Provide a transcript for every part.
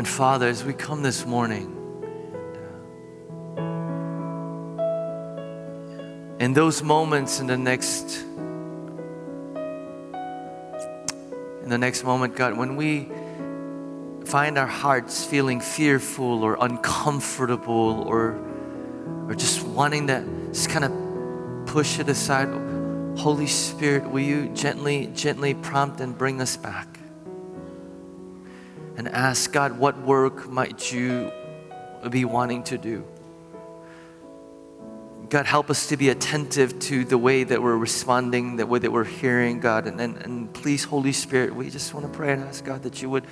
And Father, as we come this morning, in those moments in the next in the next moment god when we find our hearts feeling fearful or uncomfortable or or just wanting to just kind of push it aside holy spirit will you gently gently prompt and bring us back and ask god what work might you be wanting to do God, help us to be attentive to the way that we're responding, the way that we're hearing, God. And, and, and please, Holy Spirit, we just want to pray and ask, God, that you would,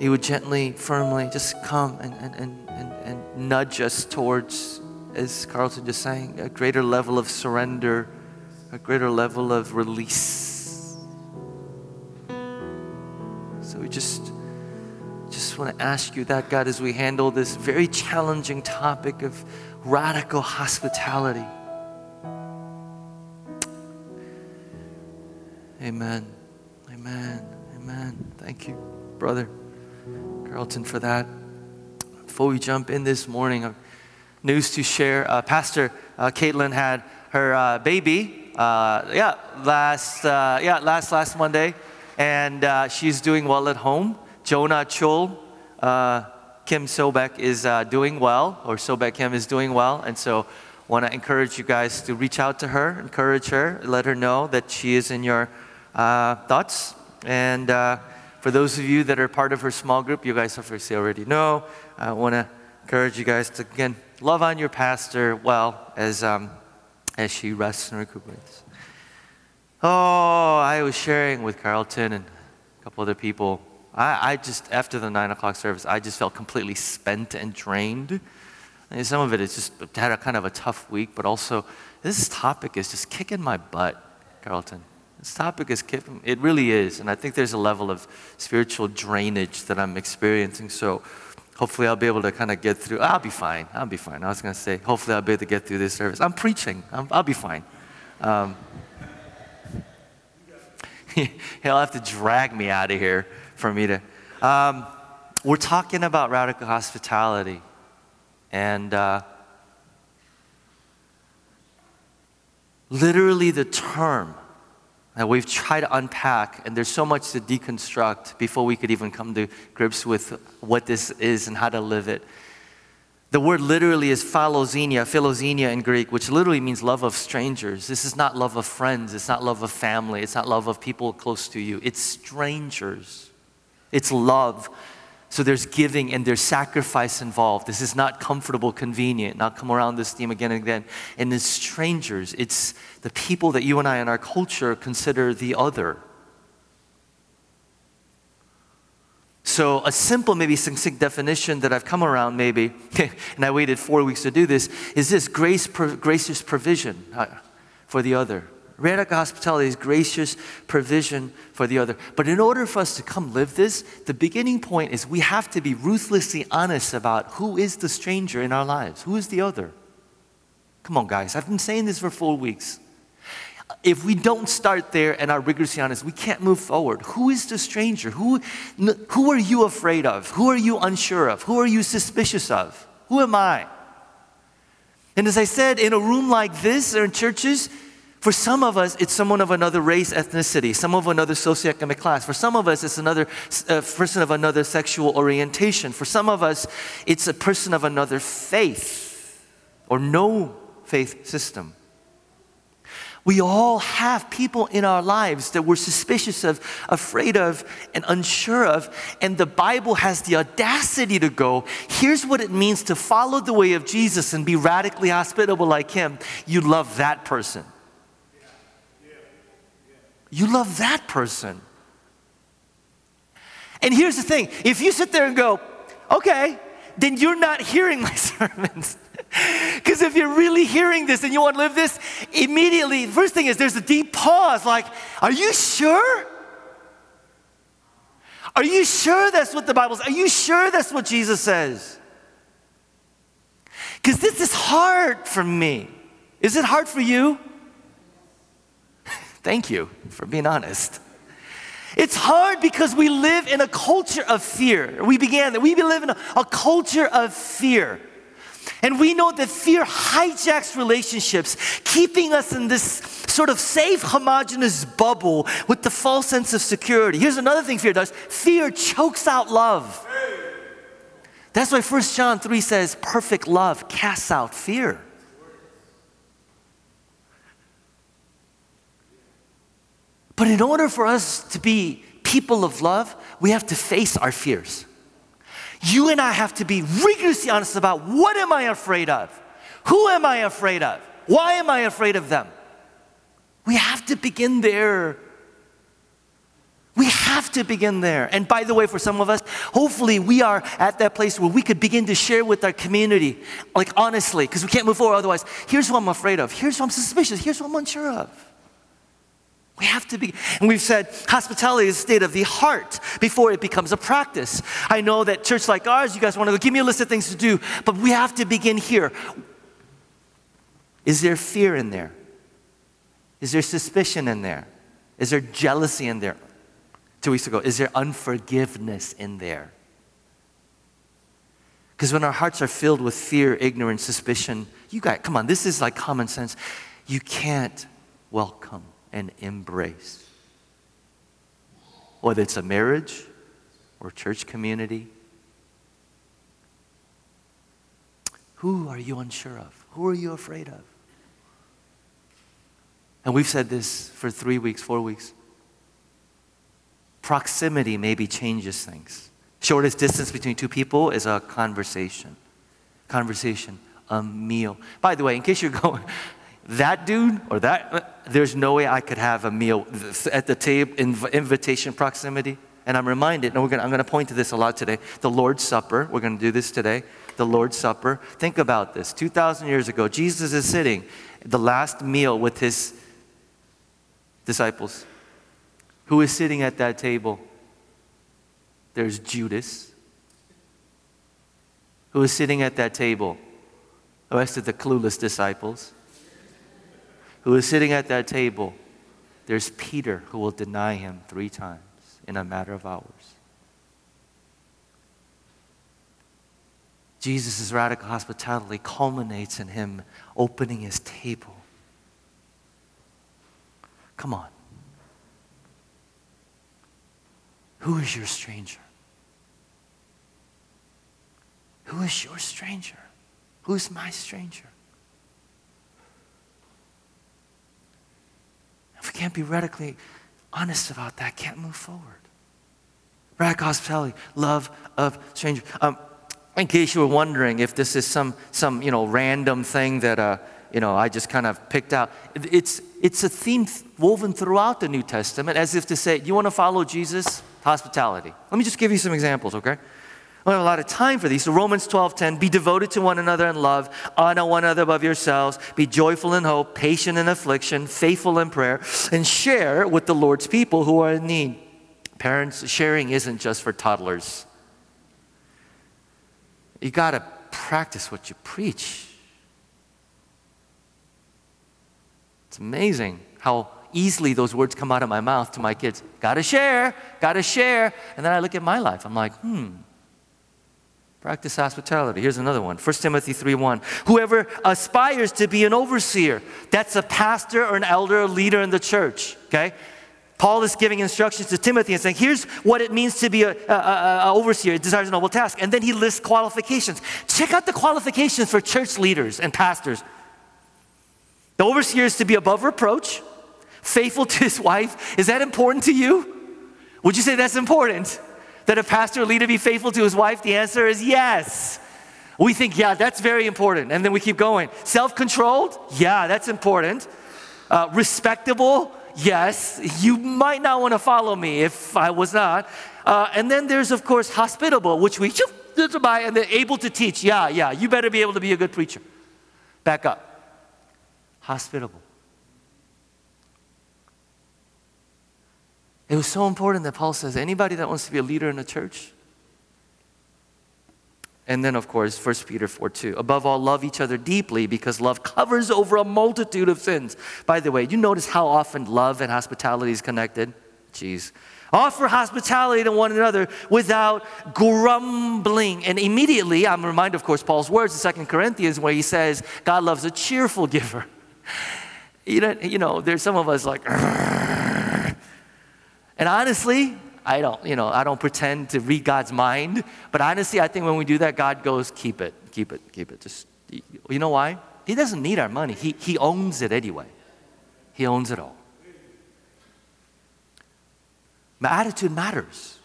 you would gently, firmly just come and, and, and, and, and nudge us towards, as Carlton just saying, a greater level of surrender, a greater level of release. So we just, just want to ask you that, God, as we handle this very challenging topic of radical hospitality. Amen. Amen. Amen. Thank you, brother Carlton, for that. Before we jump in this morning, uh, news to share. Uh, Pastor uh, Caitlin had her uh, baby. Uh, yeah, last uh, yeah last last Monday, and she's doing well at home. Jonah Chol Kim Sobek is uh, doing well, or Sobek Kim is doing well, and so want to encourage you guys to reach out to her, encourage her, let her know that she is in your uh, thoughts. And uh, for those of you that are part of her small group, you guys obviously already know. I want to encourage you guys to again love on your pastor well as um, as she rests and recuperates. Oh, I was sharing with Carlton and a couple other people I, I just, after the nine o'clock service, I just felt completely spent and drained. And some of it is just had a kind of a tough week, but also this topic is just kicking my butt, Carlton. This topic is kicking, it really is. And I think there's a level of spiritual drainage that I'm experiencing. So hopefully I'll be able to kind of get through. I'll be fine. I'll be fine. I was going to say, hopefully I'll be able to get through this service. I'm preaching. i will be fine. Um, he'll have to drag me out of here for me to. Um, we're talking about radical hospitality. And uh, literally, the term that we've tried to unpack, and there's so much to deconstruct before we could even come to grips with what this is and how to live it. The word literally is philoxenia, philoxenia in Greek, which literally means love of strangers. This is not love of friends, it's not love of family, it's not love of people close to you, it's strangers. It's love. So there's giving and there's sacrifice involved. This is not comfortable, convenient. Not come around this theme again and again. And it's strangers. It's the people that you and I in our culture consider the other. So, a simple, maybe succinct definition that I've come around, maybe, and I waited four weeks to do this, is this grace, gracious provision uh, for the other. Radical hospitality is gracious provision for the other. But in order for us to come live this, the beginning point is we have to be ruthlessly honest about who is the stranger in our lives, who is the other. Come on, guys, I've been saying this for four weeks. If we don't start there and are rigorously honest, we can't move forward. Who is the stranger? Who, who are you afraid of? Who are you unsure of? Who are you suspicious of? Who am I? And as I said, in a room like this or in churches, for some of us, it's someone of another race, ethnicity, some of another socioeconomic class. For some of us, it's another uh, person of another sexual orientation. For some of us, it's a person of another faith or no faith system. We all have people in our lives that we're suspicious of, afraid of, and unsure of. And the Bible has the audacity to go here's what it means to follow the way of Jesus and be radically hospitable like Him. You love that person. You love that person. And here's the thing if you sit there and go, okay, then you're not hearing my sermons. Because if you're really hearing this and you want to live this, immediately, first thing is there's a deep pause like, are you sure? Are you sure that's what the Bible says? Are you sure that's what Jesus says? Because this is hard for me. Is it hard for you? Thank you for being honest. It's hard because we live in a culture of fear. We began that. We live in a, a culture of fear. And we know that fear hijacks relationships, keeping us in this sort of safe, homogenous bubble with the false sense of security. Here's another thing fear does fear chokes out love. That's why 1 John 3 says, perfect love casts out fear. But in order for us to be people of love, we have to face our fears. You and I have to be rigorously honest about what am I afraid of? Who am I afraid of? Why am I afraid of them? We have to begin there. We have to begin there. And by the way, for some of us, hopefully we are at that place where we could begin to share with our community, like honestly, because we can't move forward otherwise. Here's what I'm afraid of. Here's what I'm suspicious. Here's what I'm unsure of. We have to be, and we've said hospitality is a state of the heart before it becomes a practice. I know that church like ours, you guys want to go, give me a list of things to do, but we have to begin here. Is there fear in there? Is there suspicion in there? Is there jealousy in there? Two weeks ago, is there unforgiveness in there? Because when our hearts are filled with fear, ignorance, suspicion, you guys, come on, this is like common sense. You can't welcome and embrace. Whether it's a marriage or church community. Who are you unsure of? Who are you afraid of? And we've said this for three weeks, four weeks. Proximity maybe changes things. Shortest distance between two people is a conversation. Conversation, a meal. By the way, in case you're going, that dude or that, there's no way I could have a meal at the table, in invitation proximity. And I'm reminded, and we're gonna, I'm going to point to this a lot today the Lord's Supper. We're going to do this today. The Lord's Supper. Think about this. 2,000 years ago, Jesus is sitting the last meal with his disciples. Who is sitting at that table? There's Judas. Who is sitting at that table? The rest of the clueless disciples who is sitting at that table, there's Peter who will deny him three times in a matter of hours. Jesus' radical hospitality culminates in him opening his table. Come on. Who is your stranger? Who is your stranger? Who's my stranger? If we can't be radically honest about that, can't move forward. Radical hospitality, love of strangers. Um, in case you were wondering if this is some, some you know, random thing that uh, you know, I just kind of picked out, it's, it's a theme woven throughout the New Testament as if to say, you want to follow Jesus? Hospitality. Let me just give you some examples, okay? I don't have a lot of time for these. So Romans 12, 10, be devoted to one another in love, honor one another above yourselves, be joyful in hope, patient in affliction, faithful in prayer, and share with the Lord's people who are in need. Parents, sharing isn't just for toddlers. You got to practice what you preach. It's amazing how easily those words come out of my mouth to my kids. Gotta share, gotta share. And then I look at my life, I'm like, hmm, Practice hospitality. Here's another one 1 Timothy 3 1. Whoever aspires to be an overseer, that's a pastor or an elder or leader in the church, okay? Paul is giving instructions to Timothy and saying, here's what it means to be an overseer, it desires a noble task. And then he lists qualifications. Check out the qualifications for church leaders and pastors. The overseer is to be above reproach, faithful to his wife. Is that important to you? Would you say that's important? That a pastor or leader be faithful to his wife? The answer is yes. We think, yeah, that's very important. And then we keep going. Self controlled? Yeah, that's important. Uh, respectable? Yes. You might not want to follow me if I was not. Uh, and then there's, of course, hospitable, which we, just by and then able to teach. Yeah, yeah, you better be able to be a good preacher. Back up. Hospitable. It was so important that Paul says anybody that wants to be a leader in a church, and then, of course, 1 Peter 4 2. Above all, love each other deeply because love covers over a multitude of sins. By the way, you notice how often love and hospitality is connected? Jeez. Offer hospitality to one another without grumbling. And immediately, I'm reminded, of course, Paul's words in Second Corinthians where he says, God loves a cheerful giver. You know, you know there's some of us like, and honestly, I don't, you know, I don't pretend to read God's mind, but honestly, I think when we do that, God goes, keep it, keep it, keep it. Just, you know why? He doesn't need our money. He, he owns it anyway. He owns it all. My attitude matters.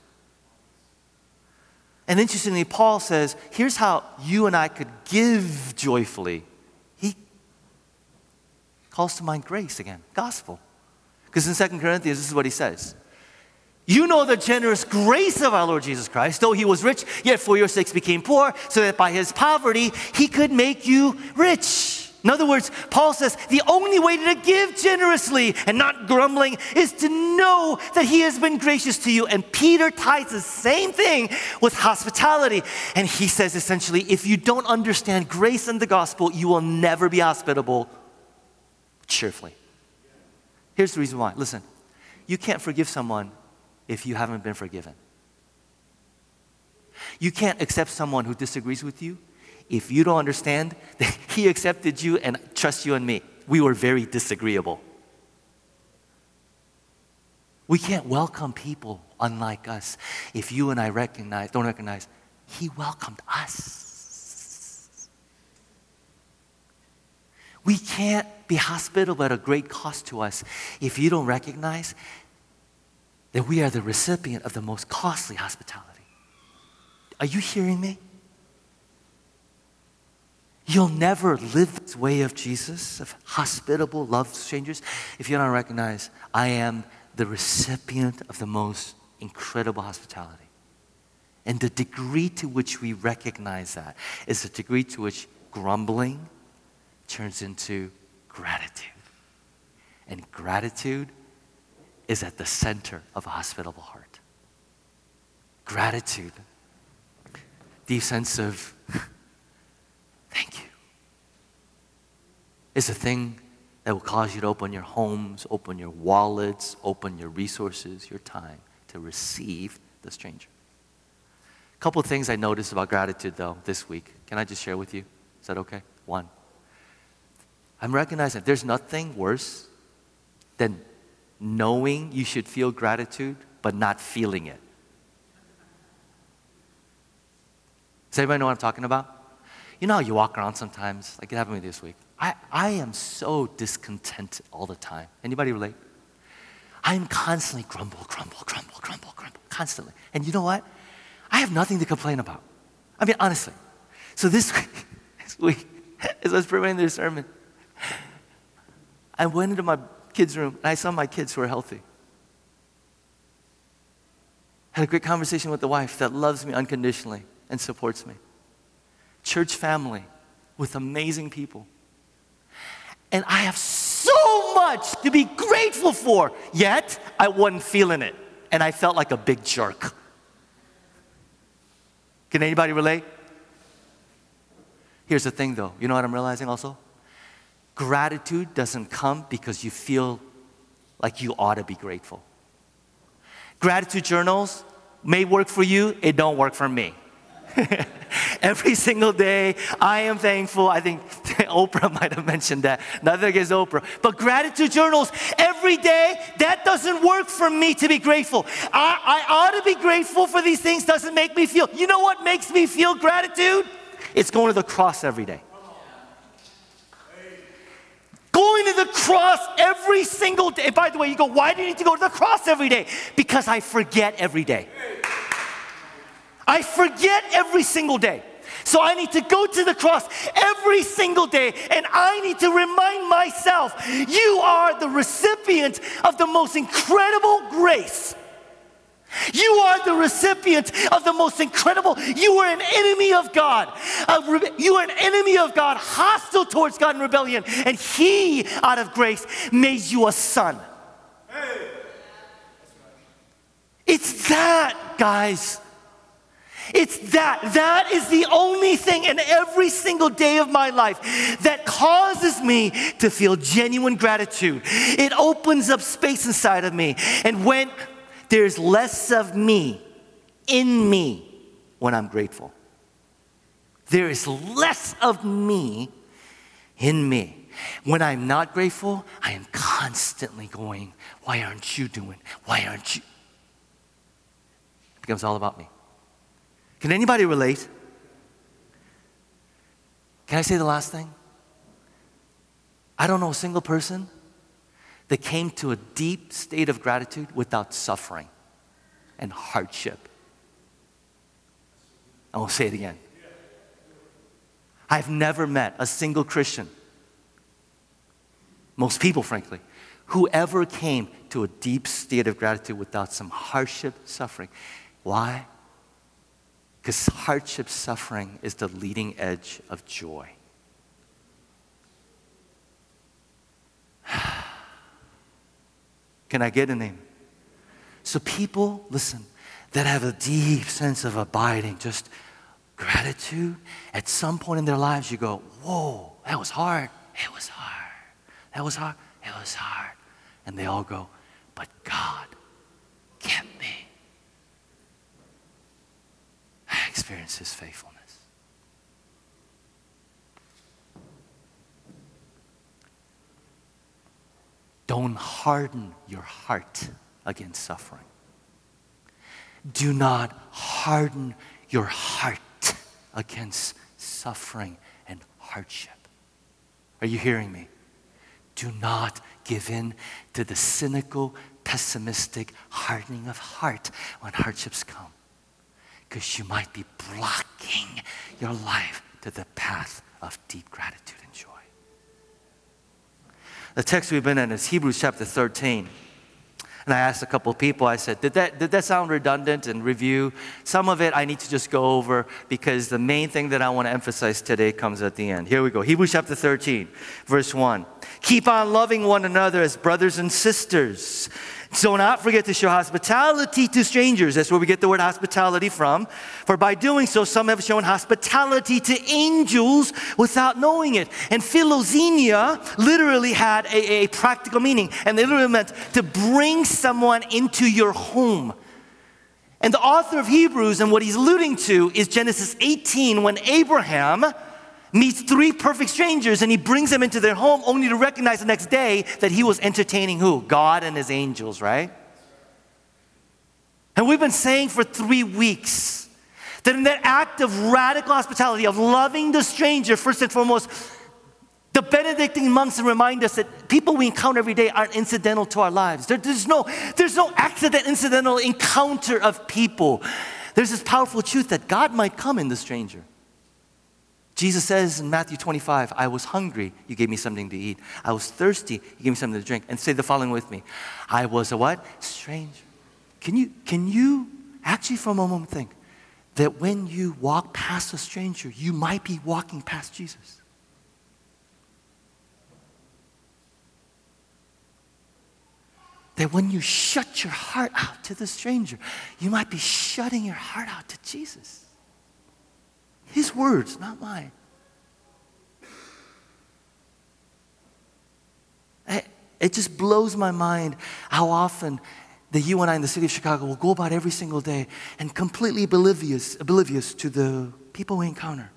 And interestingly, Paul says, here's how you and I could give joyfully. He calls to mind grace again, gospel. Because in Second Corinthians, this is what he says. You know the generous grace of our Lord Jesus Christ, though he was rich, yet for your sakes became poor, so that by his poverty he could make you rich. In other words, Paul says the only way to give generously and not grumbling is to know that he has been gracious to you. And Peter ties the same thing with hospitality. And he says essentially, if you don't understand grace and the gospel, you will never be hospitable cheerfully. Here's the reason why. Listen, you can't forgive someone if you haven't been forgiven. You can't accept someone who disagrees with you if you don't understand that He accepted you and trust you and me, we were very disagreeable. We can't welcome people unlike us if you and I recognize, don't recognize, He welcomed us. We can't be hospitable at a great cost to us if you don't recognize that we are the recipient of the most costly hospitality. Are you hearing me? You'll never live this way of Jesus, of hospitable love strangers, if you don't recognize I am the recipient of the most incredible hospitality. And the degree to which we recognize that is the degree to which grumbling turns into gratitude. And gratitude is at the center of a hospitable heart. Gratitude, deep sense of Thank you. is a thing that will cause you to open your homes, open your wallets, open your resources, your time to receive the stranger. A couple of things I noticed about gratitude, though, this week. Can I just share with you? Is that okay? One. I'm recognizing there's nothing worse than knowing you should feel gratitude but not feeling it. Does anybody know what I'm talking about? You know how you walk around sometimes, like it happened to me this week. I, I am so discontent all the time. Anybody relate? I'm constantly grumble, grumble, grumble, grumble, grumble, constantly. And you know what? I have nothing to complain about. I mean, honestly. So this week, this week as I was preparing this sermon, I went into my kids' room and I saw my kids who are healthy. Had a great conversation with the wife that loves me unconditionally and supports me church family with amazing people. And I have so much to be grateful for, yet I wasn't feeling it. And I felt like a big jerk. Can anybody relate? Here's the thing though, you know what I'm realizing also? Gratitude doesn't come because you feel like you ought to be grateful. Gratitude journals may work for you, it don't work for me. Every single day, I am thankful. I think Oprah might have mentioned that. Nothing against Oprah. But gratitude journals, every day, that doesn't work for me to be grateful. I, I ought to be grateful for these things, doesn't make me feel. You know what makes me feel gratitude? It's going to the cross every day. Going to the cross every single day. By the way, you go, why do you need to go to the cross every day? Because I forget every day. I forget every single day. So I need to go to the cross every single day and I need to remind myself you are the recipient of the most incredible grace. You are the recipient of the most incredible. You are an enemy of God. You are an enemy of God, hostile towards God in rebellion. And He, out of grace, made you a son. It's that, guys. It's that. That is the only thing in every single day of my life that causes me to feel genuine gratitude. It opens up space inside of me. And when there's less of me in me when I'm grateful. There is less of me in me. When I'm not grateful, I am constantly going, Why aren't you doing? Why aren't you? It becomes all about me. Can anybody relate? Can I say the last thing? I don't know a single person that came to a deep state of gratitude without suffering and hardship. I will say it again. I've never met a single Christian, most people, frankly, who ever came to a deep state of gratitude without some hardship, suffering. Why? Because hardship, suffering is the leading edge of joy. Can I get a name? So, people, listen, that have a deep sense of abiding, just gratitude, at some point in their lives, you go, Whoa, that was hard. It was hard. That was hard. It was hard. And they all go, But God kept me. I experienced His faithfulness. Don't harden your heart against suffering. Do not harden your heart against suffering and hardship. Are you hearing me? Do not give in to the cynical, pessimistic hardening of heart when hardships come, because you might be blocking your life to the path of deep gratitude and joy. The text we've been in is Hebrews chapter 13. And I asked a couple of people, I said, did that, did that sound redundant and review? Some of it I need to just go over because the main thing that I want to emphasize today comes at the end. Here we go. Hebrews chapter 13, verse 1. Keep on loving one another as brothers and sisters so not forget to show hospitality to strangers. That's where we get the word hospitality from. For by doing so, some have shown hospitality to angels without knowing it. And philoxenia literally had a, a practical meaning, and it literally meant to bring someone into your home. And the author of Hebrews and what he's alluding to is Genesis 18 when Abraham meets three perfect strangers and he brings them into their home only to recognize the next day that he was entertaining who? God and his angels, right? And we've been saying for three weeks that in that act of radical hospitality, of loving the stranger, first and foremost, the Benedictine monks remind us that people we encounter every day aren't incidental to our lives. There, there's, no, there's no accident, incidental encounter of people. There's this powerful truth that God might come in the stranger. Jesus says in Matthew 25, I was hungry, you gave me something to eat. I was thirsty, you gave me something to drink. And say the following with me I was a what? Stranger. Can you, can you actually for a moment think that when you walk past a stranger, you might be walking past Jesus? That when you shut your heart out to the stranger, you might be shutting your heart out to Jesus. His words, not mine. It just blows my mind how often that you and I in the city of Chicago will go about every single day and completely oblivious, oblivious to the people we encounter.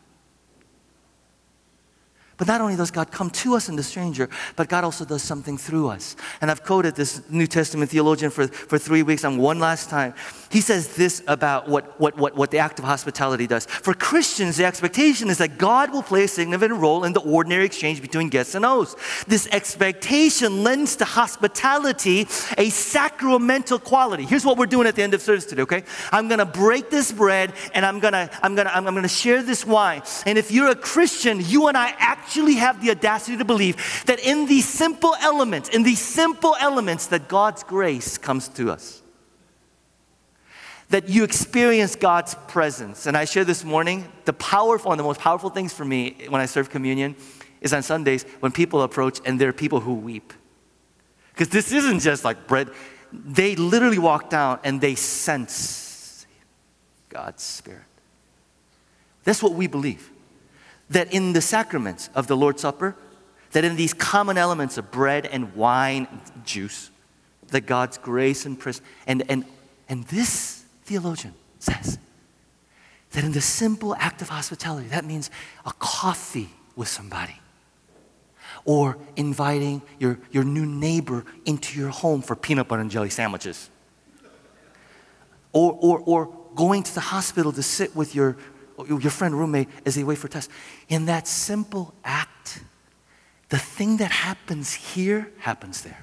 But not only does God come to us in the stranger, but God also does something through us. And I've quoted this New Testament theologian for, for three weeks and one last time. He says this about what, what, what, what the act of hospitality does. For Christians, the expectation is that God will play a significant role in the ordinary exchange between guests and hosts. This expectation lends to hospitality a sacramental quality. Here's what we're doing at the end of service today, okay? I'm gonna break this bread and I'm gonna, I'm gonna, I'm gonna share this wine. And if you're a Christian, you and I act actually have the audacity to believe that in these simple elements, in these simple elements, that God's grace comes to us. That you experience God's presence. And I share this morning, the powerful, one of the most powerful things for me when I serve communion is on Sundays when people approach and there are people who weep. Because this isn't just like bread, they literally walk down and they sense God's Spirit. That's what we believe that in the sacraments of the Lord's Supper, that in these common elements of bread and wine, and juice, that God's grace and, presence, and, and And this theologian says that in the simple act of hospitality, that means a coffee with somebody or inviting your, your new neighbor into your home for peanut butter and jelly sandwiches. Or, or, or going to the hospital to sit with your, Oh, your friend, roommate, as they wait for tests. In that simple act, the thing that happens here happens there.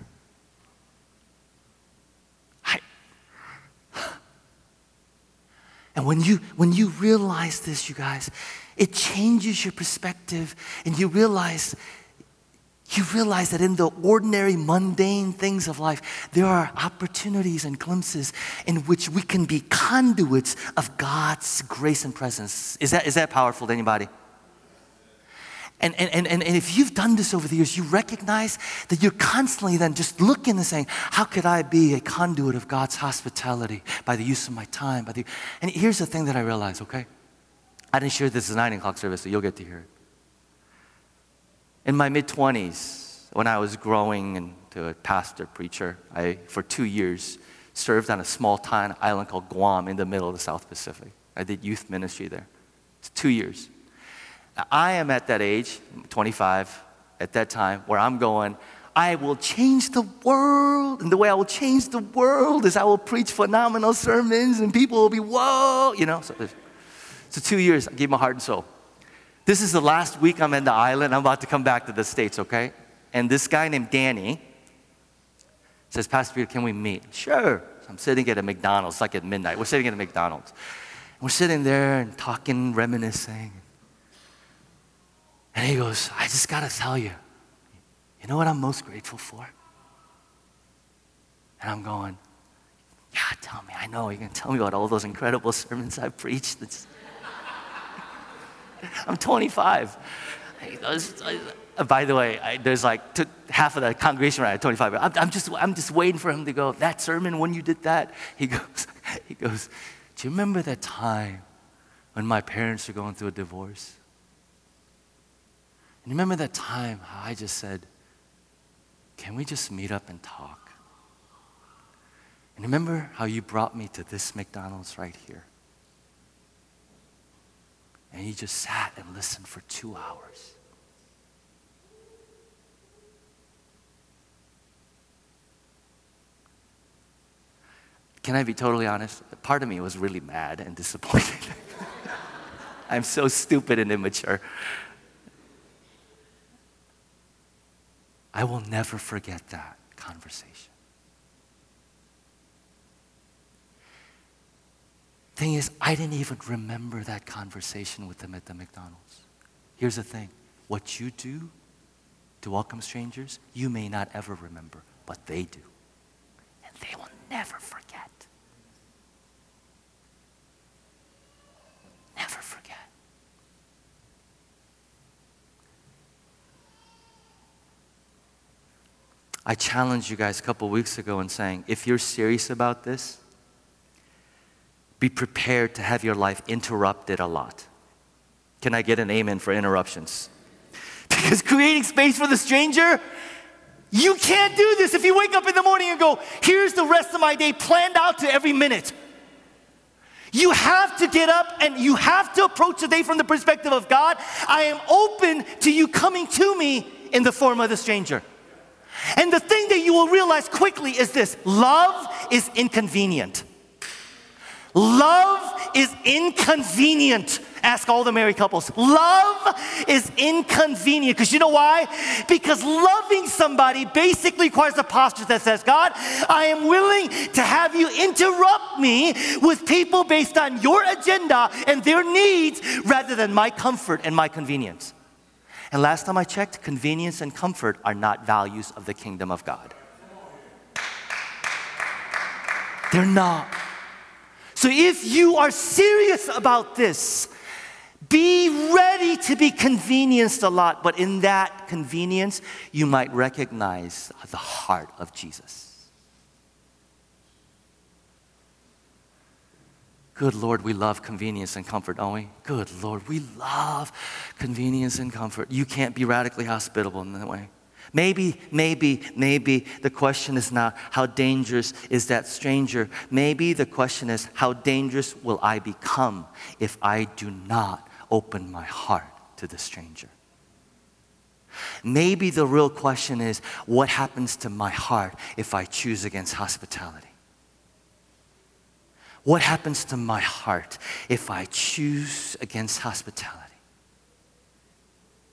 I, and when you, when you realize this, you guys, it changes your perspective, and you realize you realize that in the ordinary, mundane things of life, there are opportunities and glimpses in which we can be conduits of God's grace and presence. Is that, is that powerful to anybody? And, and, and, and if you've done this over the years, you recognize that you're constantly then just looking and saying, How could I be a conduit of God's hospitality by the use of my time? By the, and here's the thing that I realize, okay? I didn't share this in 9 o'clock service, so you'll get to hear it in my mid 20s, when I was growing into a pastor preacher, I, for two years, served on a small town island called Guam in the middle of the South Pacific. I did youth ministry there. It's two years. Now, I am at that age, 25, at that time, where I'm going, I will change the world. And the way I will change the world is I will preach phenomenal sermons and people will be, whoa, you know. So, so two years, I gave my heart and soul. This is the last week I'm in the island. I'm about to come back to the States, okay? And this guy named Danny says, Pastor Peter, can we meet? Sure. So I'm sitting at a McDonald's, like at midnight. We're sitting at a McDonald's. We're sitting there and talking, reminiscing. And he goes, I just got to tell you, you know what I'm most grateful for? And I'm going, yeah, tell me. I know you're going to tell me about all those incredible sermons I preached. It's, I'm 25. Uh, by the way, I, there's like half of the congregation right at 25. I'm, I'm, just, I'm just waiting for him to go, that sermon, when you did that, he goes, he goes, do you remember that time when my parents were going through a divorce? And remember that time I just said, can we just meet up and talk? And remember how you brought me to this McDonald's right here? And he just sat and listened for two hours. Can I be totally honest? Part of me was really mad and disappointed. I'm so stupid and immature. I will never forget that conversation. Thing is, I didn't even remember that conversation with them at the McDonald's. Here's the thing what you do to welcome strangers, you may not ever remember, but they do. And they will never forget. Never forget. I challenged you guys a couple weeks ago in saying, if you're serious about this, be prepared to have your life interrupted a lot. Can I get an amen for interruptions? Because creating space for the stranger, you can't do this if you wake up in the morning and go, here's the rest of my day planned out to every minute. You have to get up and you have to approach the day from the perspective of God. I am open to you coming to me in the form of the stranger. And the thing that you will realize quickly is this love is inconvenient. Love is inconvenient. Ask all the married couples. Love is inconvenient. Because you know why? Because loving somebody basically requires a posture that says, God, I am willing to have you interrupt me with people based on your agenda and their needs rather than my comfort and my convenience. And last time I checked, convenience and comfort are not values of the kingdom of God. They're not. So if you are serious about this, be ready to be convenienced a lot, but in that convenience, you might recognize the heart of Jesus. Good Lord, we love convenience and comfort, don't we? Good Lord, we love convenience and comfort. You can't be radically hospitable in that way. Maybe, maybe, maybe the question is not how dangerous is that stranger. Maybe the question is how dangerous will I become if I do not open my heart to the stranger? Maybe the real question is what happens to my heart if I choose against hospitality? What happens to my heart if I choose against hospitality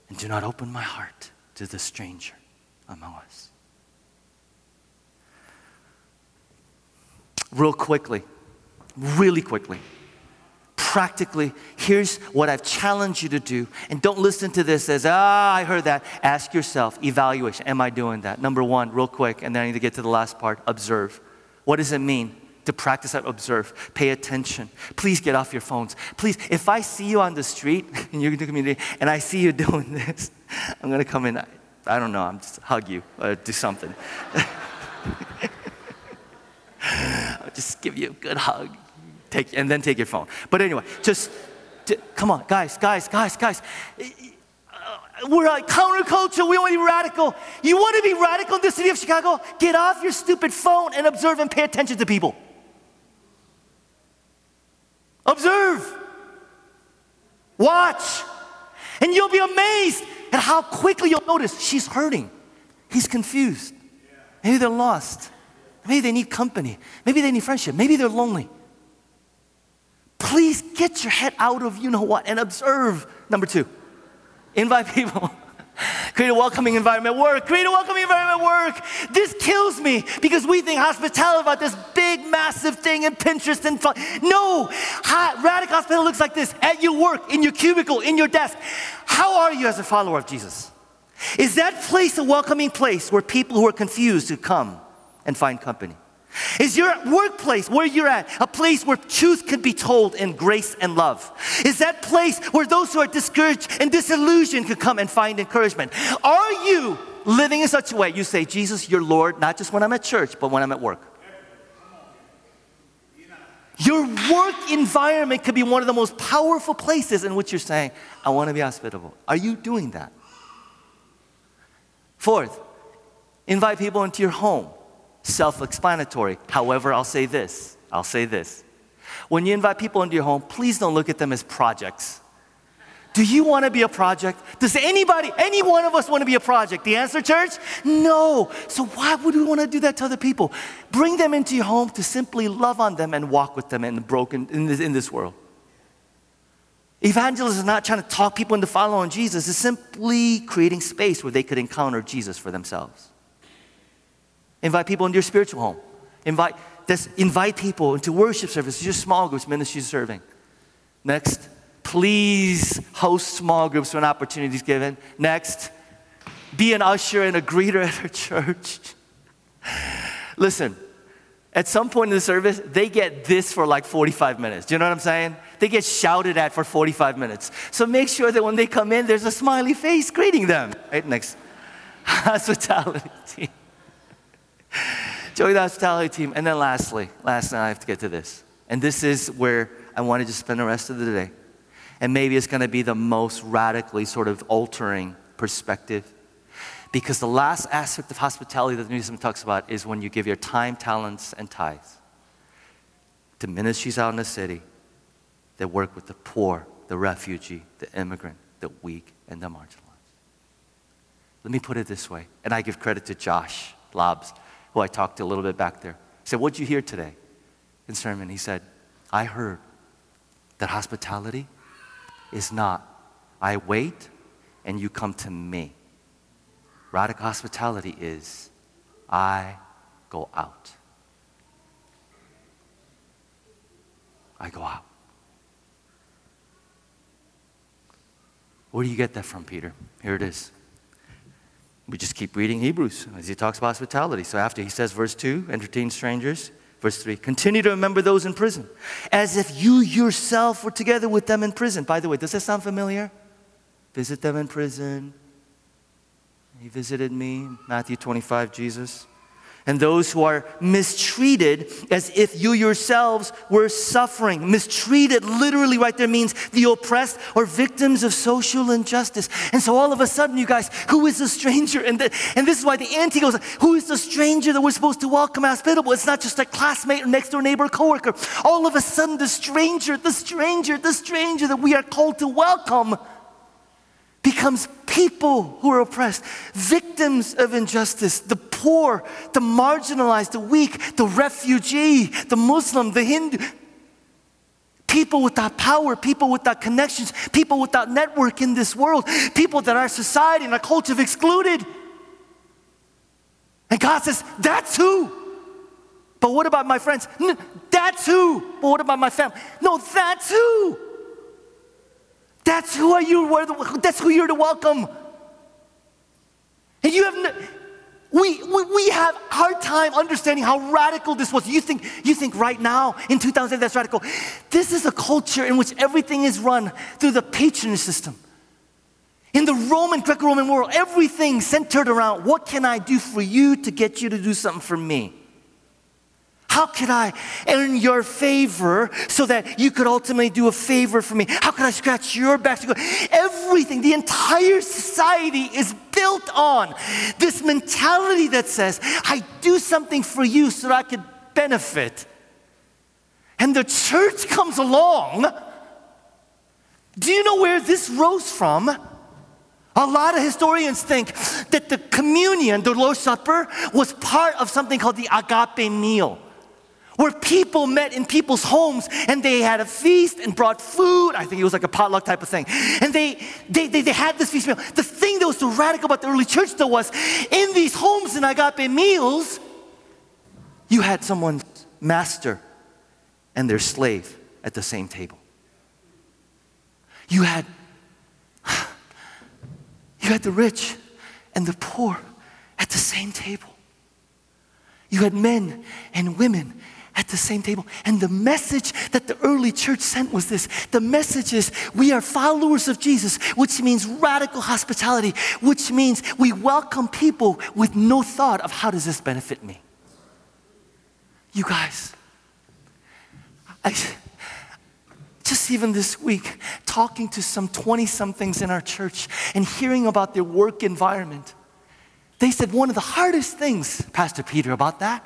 and do not open my heart to the stranger among us? Real quickly, really quickly practically, here's what I've challenged you to do. And don't listen to this as, ah, I heard that. Ask yourself, evaluation. Am I doing that? Number one, real quick, and then I need to get to the last part observe. What does it mean? To practice that, observe, pay attention. Please get off your phones. Please, if I see you on the street in your community and I see you doing this, I'm gonna come in. I don't know, I'm just hug you or do something. I'll just give you a good hug take, and then take your phone. But anyway, just, come on, guys, guys, guys, guys. Uh, we're a counterculture. We want to be radical. You want to be radical in the city of Chicago? Get off your stupid phone and observe and pay attention to people. Observe. Watch. And you'll be amazed at how quickly you'll notice she's hurting. He's confused. Maybe they're lost. Maybe they need company. Maybe they need friendship. Maybe they're lonely. Please get your head out of you know what and observe. Number two, invite people. Create a welcoming environment work. Create a welcoming environment work. This kills me because we think hospitality about this big, massive thing in Pinterest and fun. No, radical hospitality looks like this at your work, in your cubicle, in your desk. How are you as a follower of Jesus? Is that place a welcoming place where people who are confused to come and find company? Is your workplace where you're at a place where truth can be told in grace and love? Is that place where those who are discouraged and disillusioned can come and find encouragement? Are you living in such a way you say, Jesus, you're Lord, not just when I'm at church, but when I'm at work? Your work environment could be one of the most powerful places in which you're saying, I want to be hospitable. Are you doing that? Fourth, invite people into your home self explanatory. However, I'll say this I'll say this. When you invite people into your home, please don't look at them as projects. Do you want to be a project? Does anybody, any one of us want to be a project? The answer, church? No. So why would we want to do that to other people? Bring them into your home to simply love on them and walk with them in the broken in this, in this world. Evangelism is not trying to talk people into following Jesus. It's simply creating space where they could encounter Jesus for themselves. Invite people into your spiritual home. Invite, this, invite people into worship services, your small groups, ministries serving. Next, please host small groups when opportunities given. Next, be an usher and a greeter at our church. Listen, at some point in the service, they get this for like 45 minutes. Do you know what I'm saying? They get shouted at for 45 minutes. So make sure that when they come in, there's a smiley face greeting them. Right next, hospitality. Join the hospitality team. And then lastly, lastly, I have to get to this. And this is where I wanted to spend the rest of the day. And maybe it's going to be the most radically sort of altering perspective. Because the last aspect of hospitality that the New Testament talks about is when you give your time, talents, and tithes to ministries out in the city that work with the poor, the refugee, the immigrant, the weak, and the marginalized. Let me put it this way, and I give credit to Josh Lobbs who I talked to a little bit back there. He said, What'd you hear today in sermon? He said, I heard that hospitality is not, I wait and you come to me. Radical hospitality is, I go out. I go out. Where do you get that from, Peter? Here it is we just keep reading Hebrews as he talks about hospitality. So after he says, verse 2, entertain strangers. Verse 3, continue to remember those in prison, as if you yourself were together with them in prison. By the way, does that sound familiar? Visit them in prison. He visited me, Matthew 25, Jesus. And those who are mistreated as if you yourselves were suffering. Mistreated literally right there means the oppressed or victims of social injustice. And so all of a sudden, you guys, who is the stranger? And, the, and this is why the auntie goes, who is the stranger that we're supposed to welcome hospitable? It's not just a classmate or next door neighbor or coworker. All of a sudden, the stranger, the stranger, the stranger that we are called to welcome becomes people who are oppressed, victims of injustice, the poor, the marginalized, the weak, the refugee, the Muslim, the Hindu. People without power, people without connections, people without network in this world, people that our society and our culture have excluded. And God says, That's who. But what about my friends? That's who. But what about my family? No, that's who. That's who are you. That's who you're to welcome. And you have. No, we, we, we have hard time understanding how radical this was. You think, you think right now in 2000 that's radical. This is a culture in which everything is run through the patronage system. In the Roman, Greco Roman world, everything centered around what can I do for you to get you to do something for me? How could I earn your favor so that you could ultimately do a favor for me? How could I scratch your back? Everything, the entire society is built on this mentality that says, I do something for you so that I could benefit. And the church comes along. Do you know where this rose from? A lot of historians think that the communion, the Lord's Supper, was part of something called the agape meal where people met in people's homes and they had a feast and brought food. I think it was like a potluck type of thing. And they, they, they, they had this feast meal. The thing that was so radical about the early church, though, was in these homes and agape meals, you had someone's master and their slave at the same table. You had, you had the rich and the poor at the same table. You had men and women at the same table. And the message that the early church sent was this the message is we are followers of Jesus, which means radical hospitality, which means we welcome people with no thought of how does this benefit me. You guys, I, just even this week, talking to some 20 somethings in our church and hearing about their work environment, they said one of the hardest things, Pastor Peter, about that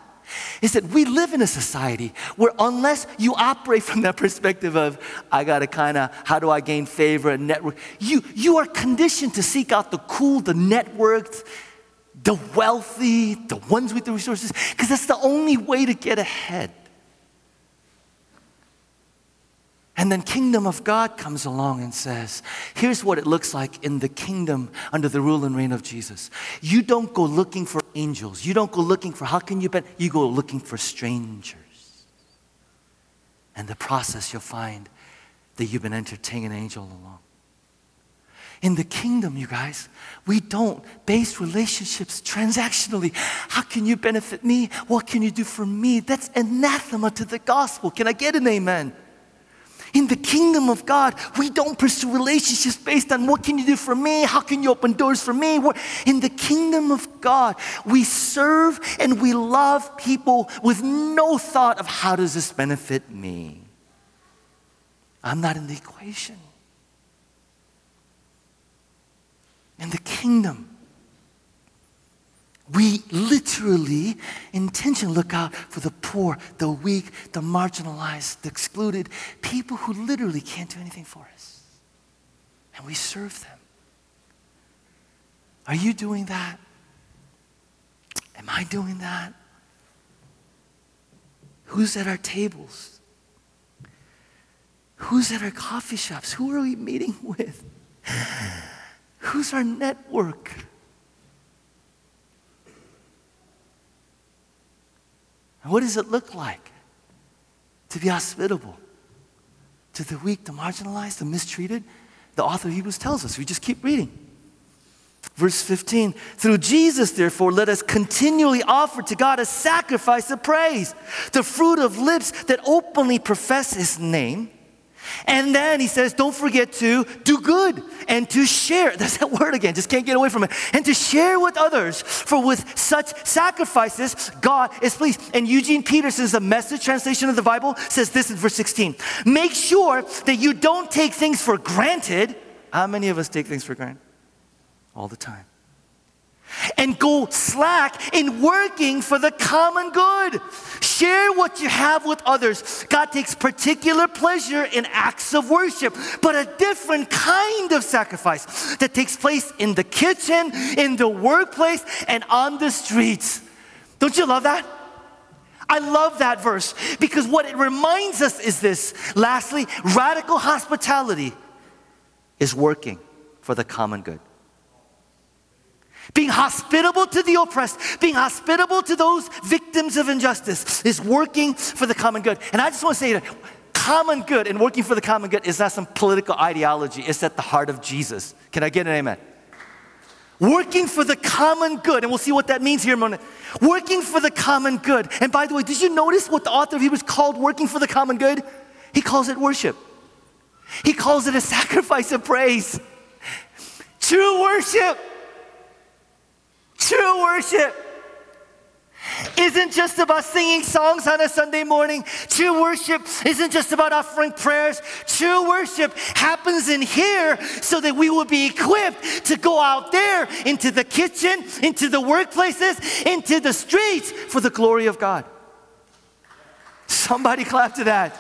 is that we live in a society where unless you operate from that perspective of I gotta kind of how do I gain favor and network, you you are conditioned to seek out the cool, the networked, the wealthy, the ones with the resources, because that's the only way to get ahead. And then kingdom of God comes along and says, here's what it looks like in the kingdom under the rule and reign of Jesus. You don't go looking for angels. You don't go looking for how can you bet. You go looking for strangers. And the process you'll find that you've been entertaining an angel along. In the kingdom, you guys, we don't base relationships transactionally. How can you benefit me? What can you do for me? That's anathema to the gospel. Can I get an amen? In the kingdom of God, we don't pursue relationships based on what can you do for me? How can you open doors for me? In the kingdom of God, we serve and we love people with no thought of how does this benefit me? I'm not in the equation. In the kingdom, we literally, intentionally look out for the poor, the weak, the marginalized, the excluded, people who literally can't do anything for us. And we serve them. Are you doing that? Am I doing that? Who's at our tables? Who's at our coffee shops? Who are we meeting with? Who's our network? What does it look like to be hospitable to the weak, the marginalized, the mistreated? The author of Hebrews tells us. We just keep reading. Verse 15, through Jesus, therefore, let us continually offer to God a sacrifice of praise, the fruit of lips that openly profess his name. And then he says, don't forget to do good and to share. That's that word again, just can't get away from it. And to share with others, for with such sacrifices, God is pleased. And Eugene Peterson's The Message translation of the Bible says this in verse 16 Make sure that you don't take things for granted. How many of us take things for granted? All the time and go slack in working for the common good. Share what you have with others. God takes particular pleasure in acts of worship, but a different kind of sacrifice that takes place in the kitchen, in the workplace, and on the streets. Don't you love that? I love that verse because what it reminds us is this. Lastly, radical hospitality is working for the common good being hospitable to the oppressed, being hospitable to those victims of injustice is working for the common good. And I just want to say that common good and working for the common good is not some political ideology, it's at the heart of Jesus. Can I get an amen? Working for the common good, and we'll see what that means here in a moment. Working for the common good. And by the way, did you notice what the author of Hebrews called working for the common good? He calls it worship. He calls it a sacrifice of praise. True worship True worship isn't just about singing songs on a Sunday morning. True worship isn't just about offering prayers. True worship happens in here so that we will be equipped to go out there into the kitchen, into the workplaces, into the streets for the glory of God. Somebody clap to that.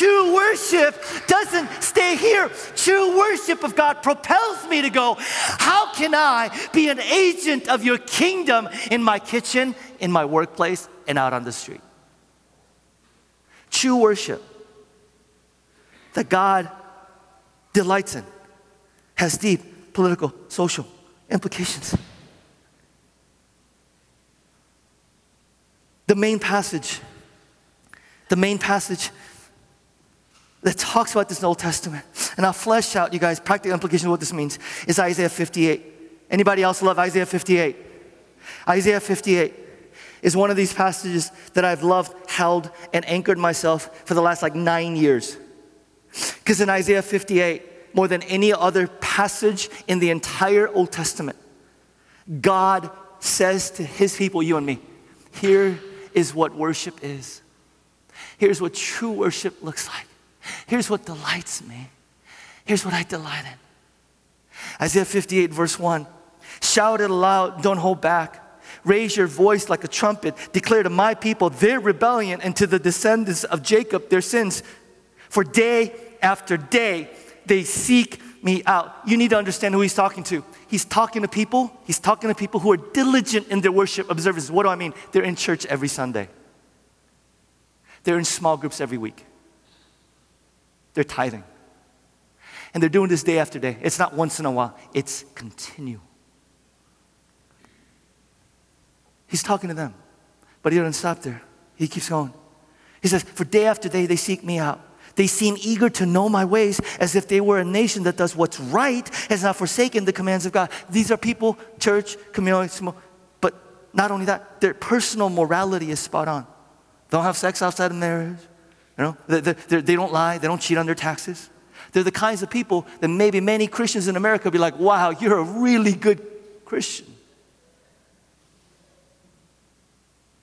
True worship doesn't stay here. True worship of God propels me to go, how can I be an agent of your kingdom in my kitchen, in my workplace, and out on the street? True worship that God delights in has deep political, social implications. The main passage the main passage that talks about this in the Old Testament. And I'll flesh out, you guys, practical implications of what this means is Isaiah 58. Anybody else love Isaiah 58? Isaiah 58 is one of these passages that I've loved, held, and anchored myself for the last like nine years. Because in Isaiah 58, more than any other passage in the entire Old Testament, God says to his people, you and me, here is what worship is. Here's what true worship looks like. Here's what delights me. Here's what I delight in. Isaiah 58, verse 1 Shout it aloud, don't hold back. Raise your voice like a trumpet. Declare to my people their rebellion and to the descendants of Jacob their sins. For day after day they seek me out. You need to understand who he's talking to. He's talking to people, he's talking to people who are diligent in their worship observances. What do I mean? They're in church every Sunday. They're in small groups every week. They're tithing. And they're doing this day after day. It's not once in a while, it's continual. He's talking to them, but he doesn't stop there. He keeps going. He says, For day after day, they seek me out. They seem eager to know my ways as if they were a nation that does what's right, has not forsaken the commands of God. These are people, church, community, but not only that, their personal morality is spot on. Don't have sex outside of marriage. You know, they, they, they don't lie. They don't cheat on their taxes. They're the kinds of people that maybe many Christians in America would be like, wow, you're a really good Christian.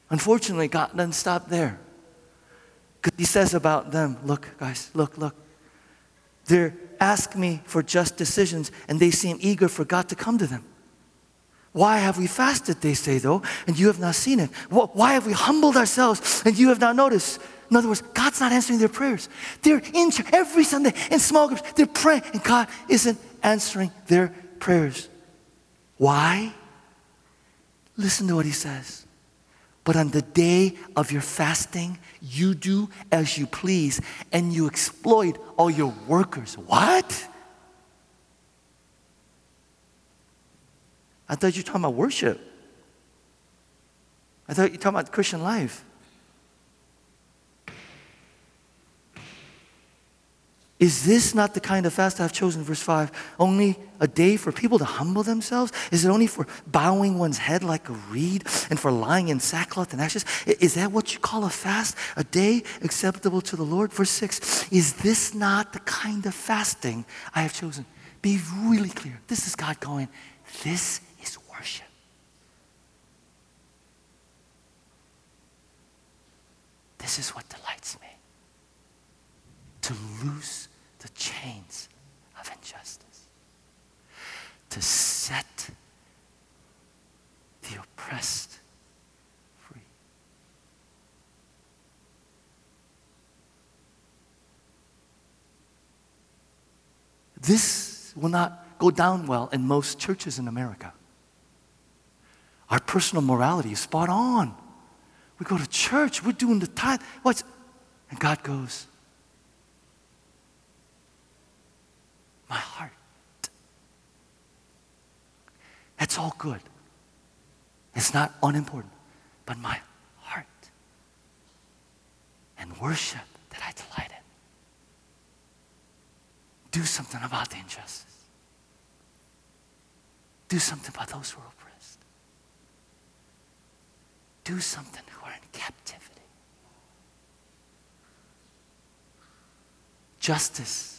Unfortunately, God doesn't stop there. Because He says about them, look, guys, look, look. They're asking me for just decisions, and they seem eager for God to come to them. Why have we fasted, they say, though, and you have not seen it? Why have we humbled ourselves and you have not noticed? In other words, God's not answering their prayers. They're in church every Sunday in small groups. They're praying, and God isn't answering their prayers. Why? Listen to what he says. But on the day of your fasting, you do as you please, and you exploit all your workers. What? I thought you were talking about worship. I thought you were talking about Christian life. Is this not the kind of fast I've chosen? Verse 5 Only a day for people to humble themselves? Is it only for bowing one's head like a reed and for lying in sackcloth and ashes? Is that what you call a fast? A day acceptable to the Lord? Verse 6 Is this not the kind of fasting I have chosen? Be really clear. This is God going, This is worship. This is what delights me. To loose the chains of injustice, to set the oppressed free. This will not go down well in most churches in America. Our personal morality is spot on. We go to church, we're doing the tithe. What's and God goes, My heart. That's all good. It's not unimportant, but my heart and worship that I delight in. Do something about the injustice. Do something about those who are oppressed. Do something who are in captivity. Justice.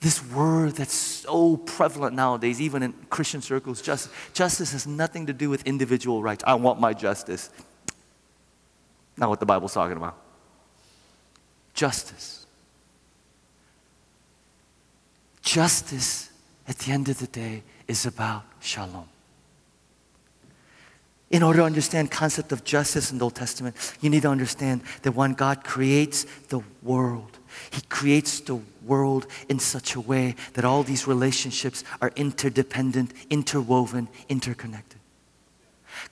This word that's so prevalent nowadays, even in Christian circles, justice, justice has nothing to do with individual rights. I want my justice. Not what the Bible's talking about. Justice. Justice at the end of the day is about shalom. In order to understand concept of justice in the Old Testament, you need to understand that when God creates the world, He creates the world in such a way that all these relationships are interdependent, interwoven, interconnected.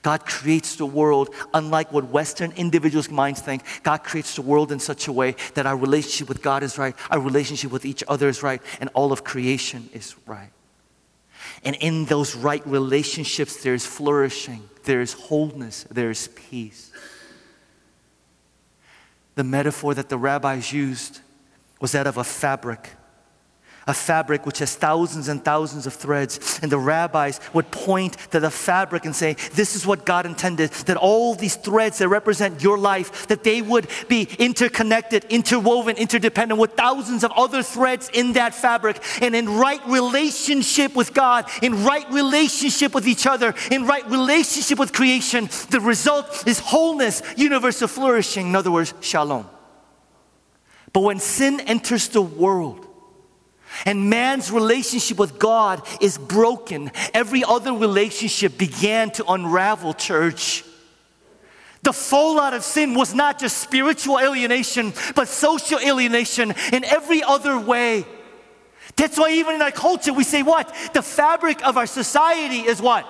God creates the world unlike what Western individuals' minds think. God creates the world in such a way that our relationship with God is right, our relationship with each other is right, and all of creation is right. And in those right relationships, there's flourishing, there's wholeness, there's peace. The metaphor that the rabbis used was that of a fabric a fabric which has thousands and thousands of threads. And the rabbis would point to the fabric and say, This is what God intended, that all these threads that represent your life, that they would be interconnected, interwoven, interdependent with thousands of other threads in that fabric. And in right relationship with God, in right relationship with each other, in right relationship with creation, the result is wholeness, universal flourishing. In other words, shalom. But when sin enters the world, and man's relationship with God is broken. Every other relationship began to unravel, church. The fallout of sin was not just spiritual alienation, but social alienation in every other way. That's why, even in our culture, we say what? The fabric of our society is what?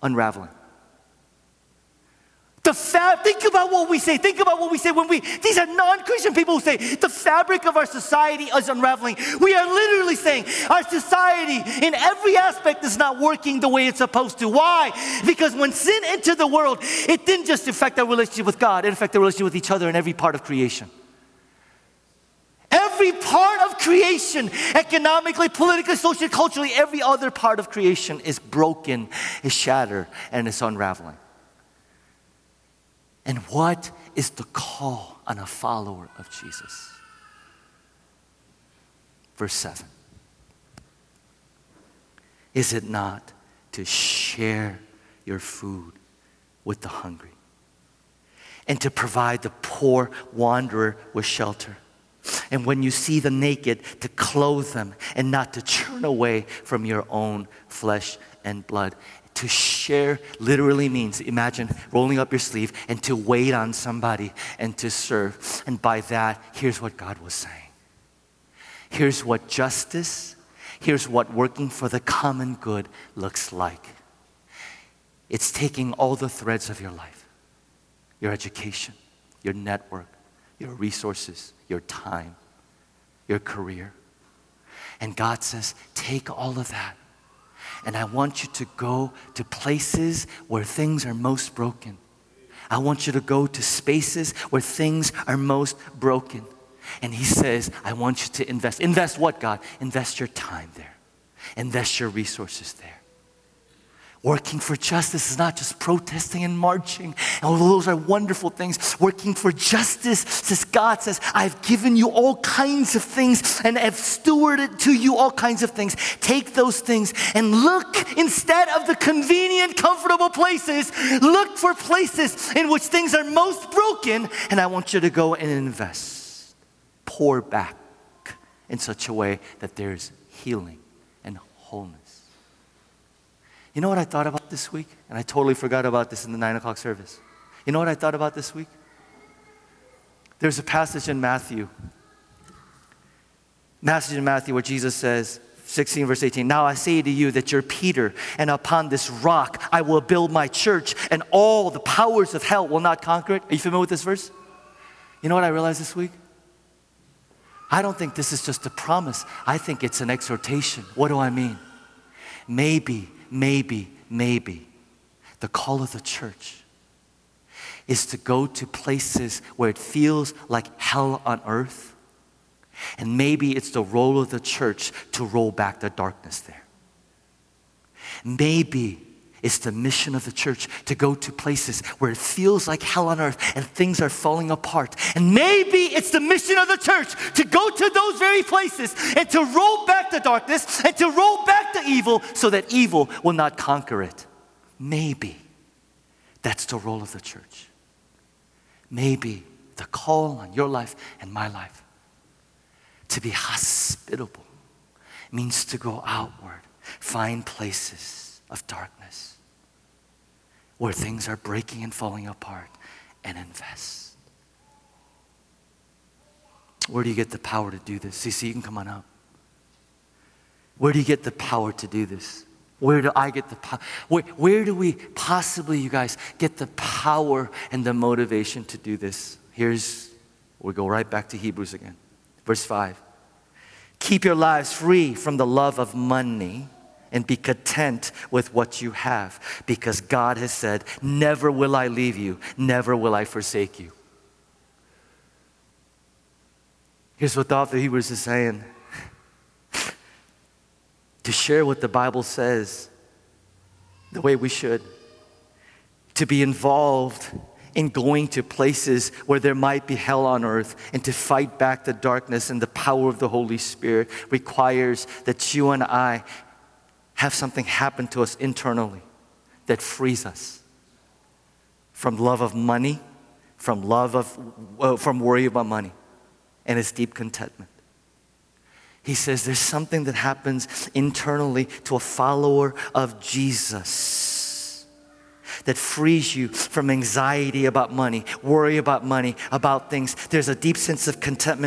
Unraveling. The fab, think about what we say. Think about what we say when we, these are non Christian people who say the fabric of our society is unraveling. We are literally saying our society in every aspect is not working the way it's supposed to. Why? Because when sin entered the world, it didn't just affect our relationship with God, it affected our relationship with each other in every part of creation. Every part of creation, economically, politically, socially, culturally, every other part of creation is broken, is shattered, and is unraveling. And what is the call on a follower of Jesus? Verse 7 Is it not to share your food with the hungry and to provide the poor wanderer with shelter? And when you see the naked, to clothe them and not to turn away from your own flesh and blood. To share literally means imagine rolling up your sleeve and to wait on somebody and to serve. And by that, here's what God was saying. Here's what justice, here's what working for the common good looks like. It's taking all the threads of your life your education, your network, your resources, your time, your career. And God says, take all of that and I want you to go to places where things are most broken. I want you to go to spaces where things are most broken. And He says, I want you to invest. Invest what, God? Invest your time there, invest your resources there. Working for justice is not just protesting and marching. Although those are wonderful things, working for justice says God says, I've given you all kinds of things and have stewarded to you all kinds of things. Take those things and look instead of the convenient, comfortable places, look for places in which things are most broken, and I want you to go and invest. Pour back in such a way that there's healing and wholeness. You know what I thought about this week? And I totally forgot about this in the nine o'clock service. You know what I thought about this week? There's a passage in Matthew, passage in Matthew where Jesus says, 16 verse 18 now i say to you that you're peter and upon this rock i will build my church and all the powers of hell will not conquer it are you familiar with this verse you know what i realized this week i don't think this is just a promise i think it's an exhortation what do i mean maybe maybe, maybe the call of the church is to go to places where it feels like hell on earth. And maybe it's the role of the church to roll back the darkness there. Maybe it's the mission of the church to go to places where it feels like hell on earth and things are falling apart. And maybe it's the mission of the church to go to those very places and to roll back the darkness and to roll back the evil so that evil will not conquer it. Maybe that's the role of the church. Maybe the call on your life and my life to be hospitable means to go outward, find places of darkness where things are breaking and falling apart and invest. Where do you get the power to do this? CC, you can come on up. Where do you get the power to do this? Where do I get the power? Where, where do we possibly, you guys, get the power and the motivation to do this? Here's, we go right back to Hebrews again. Verse 5. Keep your lives free from the love of money and be content with what you have because God has said, Never will I leave you, never will I forsake you. Here's what the author of Hebrews is saying to share what the Bible says the way we should, to be involved in going to places where there might be hell on earth and to fight back the darkness and the power of the Holy Spirit requires that you and I have something happen to us internally that frees us from love of money, from love of, uh, from worry about money, and its deep contentment. He says there's something that happens internally to a follower of Jesus that frees you from anxiety about money, worry about money, about things. There's a deep sense of contentment